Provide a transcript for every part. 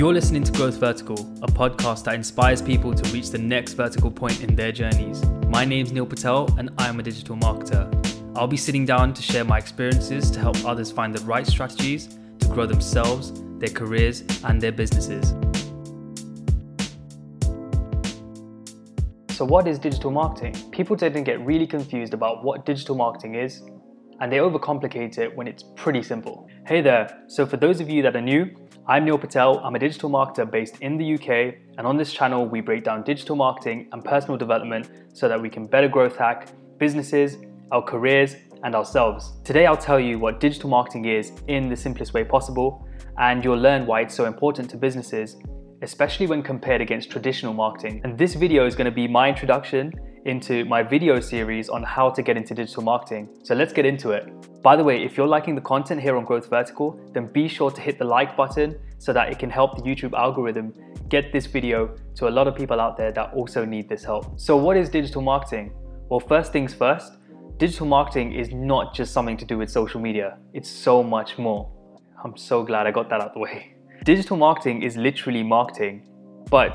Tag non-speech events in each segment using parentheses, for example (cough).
You're listening to Growth Vertical, a podcast that inspires people to reach the next vertical point in their journeys. My name's Neil Patel, and I'm a digital marketer. I'll be sitting down to share my experiences to help others find the right strategies to grow themselves, their careers, and their businesses. So, what is digital marketing? People tend to get really confused about what digital marketing is, and they overcomplicate it when it's pretty simple. Hey there, so for those of you that are new, I'm Neil Patel. I'm a digital marketer based in the UK, and on this channel, we break down digital marketing and personal development so that we can better growth hack businesses, our careers, and ourselves. Today, I'll tell you what digital marketing is in the simplest way possible, and you'll learn why it's so important to businesses, especially when compared against traditional marketing. And this video is going to be my introduction into my video series on how to get into digital marketing. So let's get into it. By the way, if you're liking the content here on Growth Vertical, then be sure to hit the like button so that it can help the YouTube algorithm get this video to a lot of people out there that also need this help. So, what is digital marketing? Well, first things first, digital marketing is not just something to do with social media, it's so much more. I'm so glad I got that out the way. (laughs) Digital marketing is literally marketing, but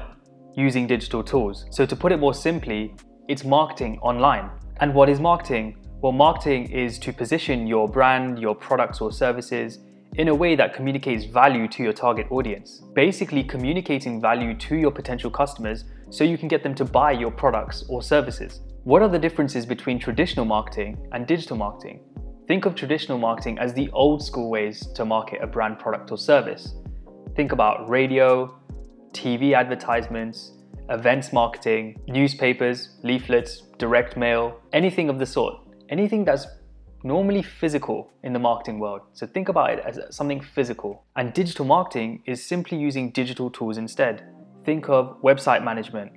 using digital tools. So, to put it more simply, it's marketing online. And what is marketing? Well, marketing is to position your brand, your products or services in a way that communicates value to your target audience. Basically, communicating value to your potential customers so you can get them to buy your products or services. What are the differences between traditional marketing and digital marketing? Think of traditional marketing as the old school ways to market a brand product or service. Think about radio, TV advertisements, events marketing, newspapers, leaflets, direct mail, anything of the sort. Anything that's normally physical in the marketing world. So think about it as something physical. And digital marketing is simply using digital tools instead. Think of website management,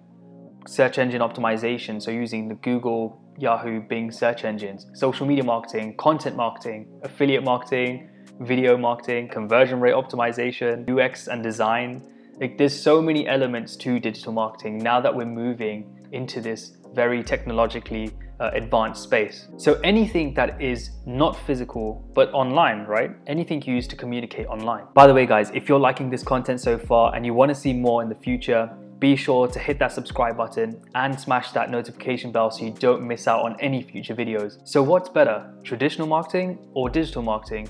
search engine optimization, so using the Google, Yahoo, Bing search engines, social media marketing, content marketing, affiliate marketing, video marketing, conversion rate optimization, UX and design, like there's so many elements to digital marketing now that we're moving into this very technologically uh, advanced space. So anything that is not physical but online, right? Anything used to communicate online. By the way, guys, if you're liking this content so far and you want to see more in the future, be sure to hit that subscribe button and smash that notification bell so you don't miss out on any future videos. So what's better, traditional marketing or digital marketing?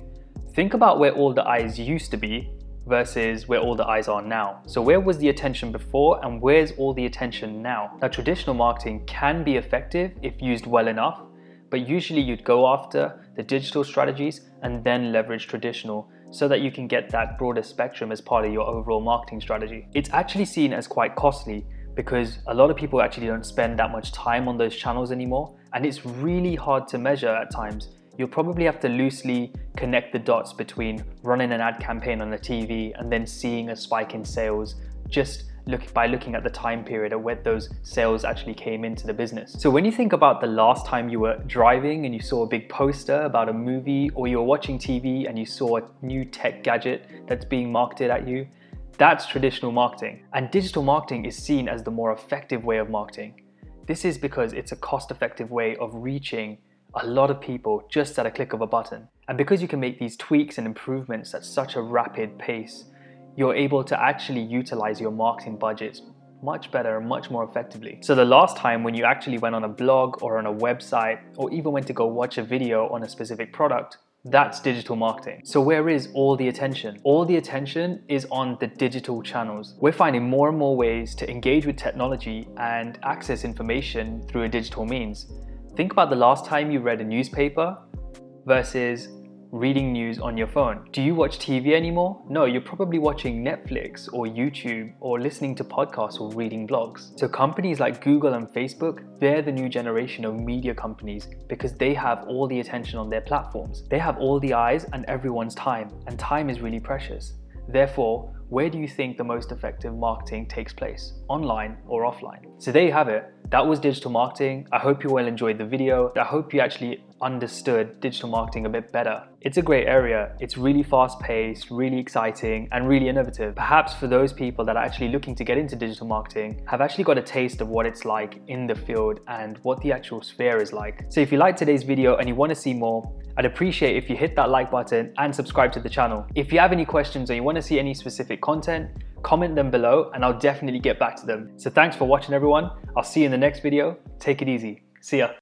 Think about where all the eyes used to be versus where all the eyes are now. So, where was the attention before and where's all the attention now? Now, traditional marketing can be effective if used well enough, but usually you'd go after the digital strategies and then leverage traditional so that you can get that broader spectrum as part of your overall marketing strategy. It's actually seen as quite costly because a lot of people actually don't spend that much time on those channels anymore, and it's really hard to measure at times you'll probably have to loosely connect the dots between running an ad campaign on the TV and then seeing a spike in sales just look by looking at the time period of where those sales actually came into the business. So when you think about the last time you were driving and you saw a big poster about a movie or you were watching TV and you saw a new tech gadget that's being marketed at you, that's traditional marketing. And digital marketing is seen as the more effective way of marketing. This is because it's a cost-effective way of reaching a lot of people just at a click of a button. And because you can make these tweaks and improvements at such a rapid pace, you're able to actually utilize your marketing budgets much better and much more effectively. So, the last time when you actually went on a blog or on a website, or even went to go watch a video on a specific product, that's digital marketing. So, where is all the attention? All the attention is on the digital channels. We're finding more and more ways to engage with technology and access information through a digital means. Think about the last time you read a newspaper versus reading news on your phone. Do you watch TV anymore? No, you're probably watching Netflix or YouTube or listening to podcasts or reading blogs. So, companies like Google and Facebook, they're the new generation of media companies because they have all the attention on their platforms. They have all the eyes and everyone's time, and time is really precious. Therefore, where do you think the most effective marketing takes place, online or offline? So there you have it. That was digital marketing. I hope you all enjoyed the video. I hope you actually understood digital marketing a bit better. It's a great area. It's really fast paced, really exciting, and really innovative. Perhaps for those people that are actually looking to get into digital marketing, have actually got a taste of what it's like in the field and what the actual sphere is like. So if you liked today's video and you want to see more, I'd appreciate if you hit that like button and subscribe to the channel. If you have any questions or you want to see any specific content, comment them below and I'll definitely get back to them. So thanks for watching everyone. I'll see you in the next video. Take it easy. See ya.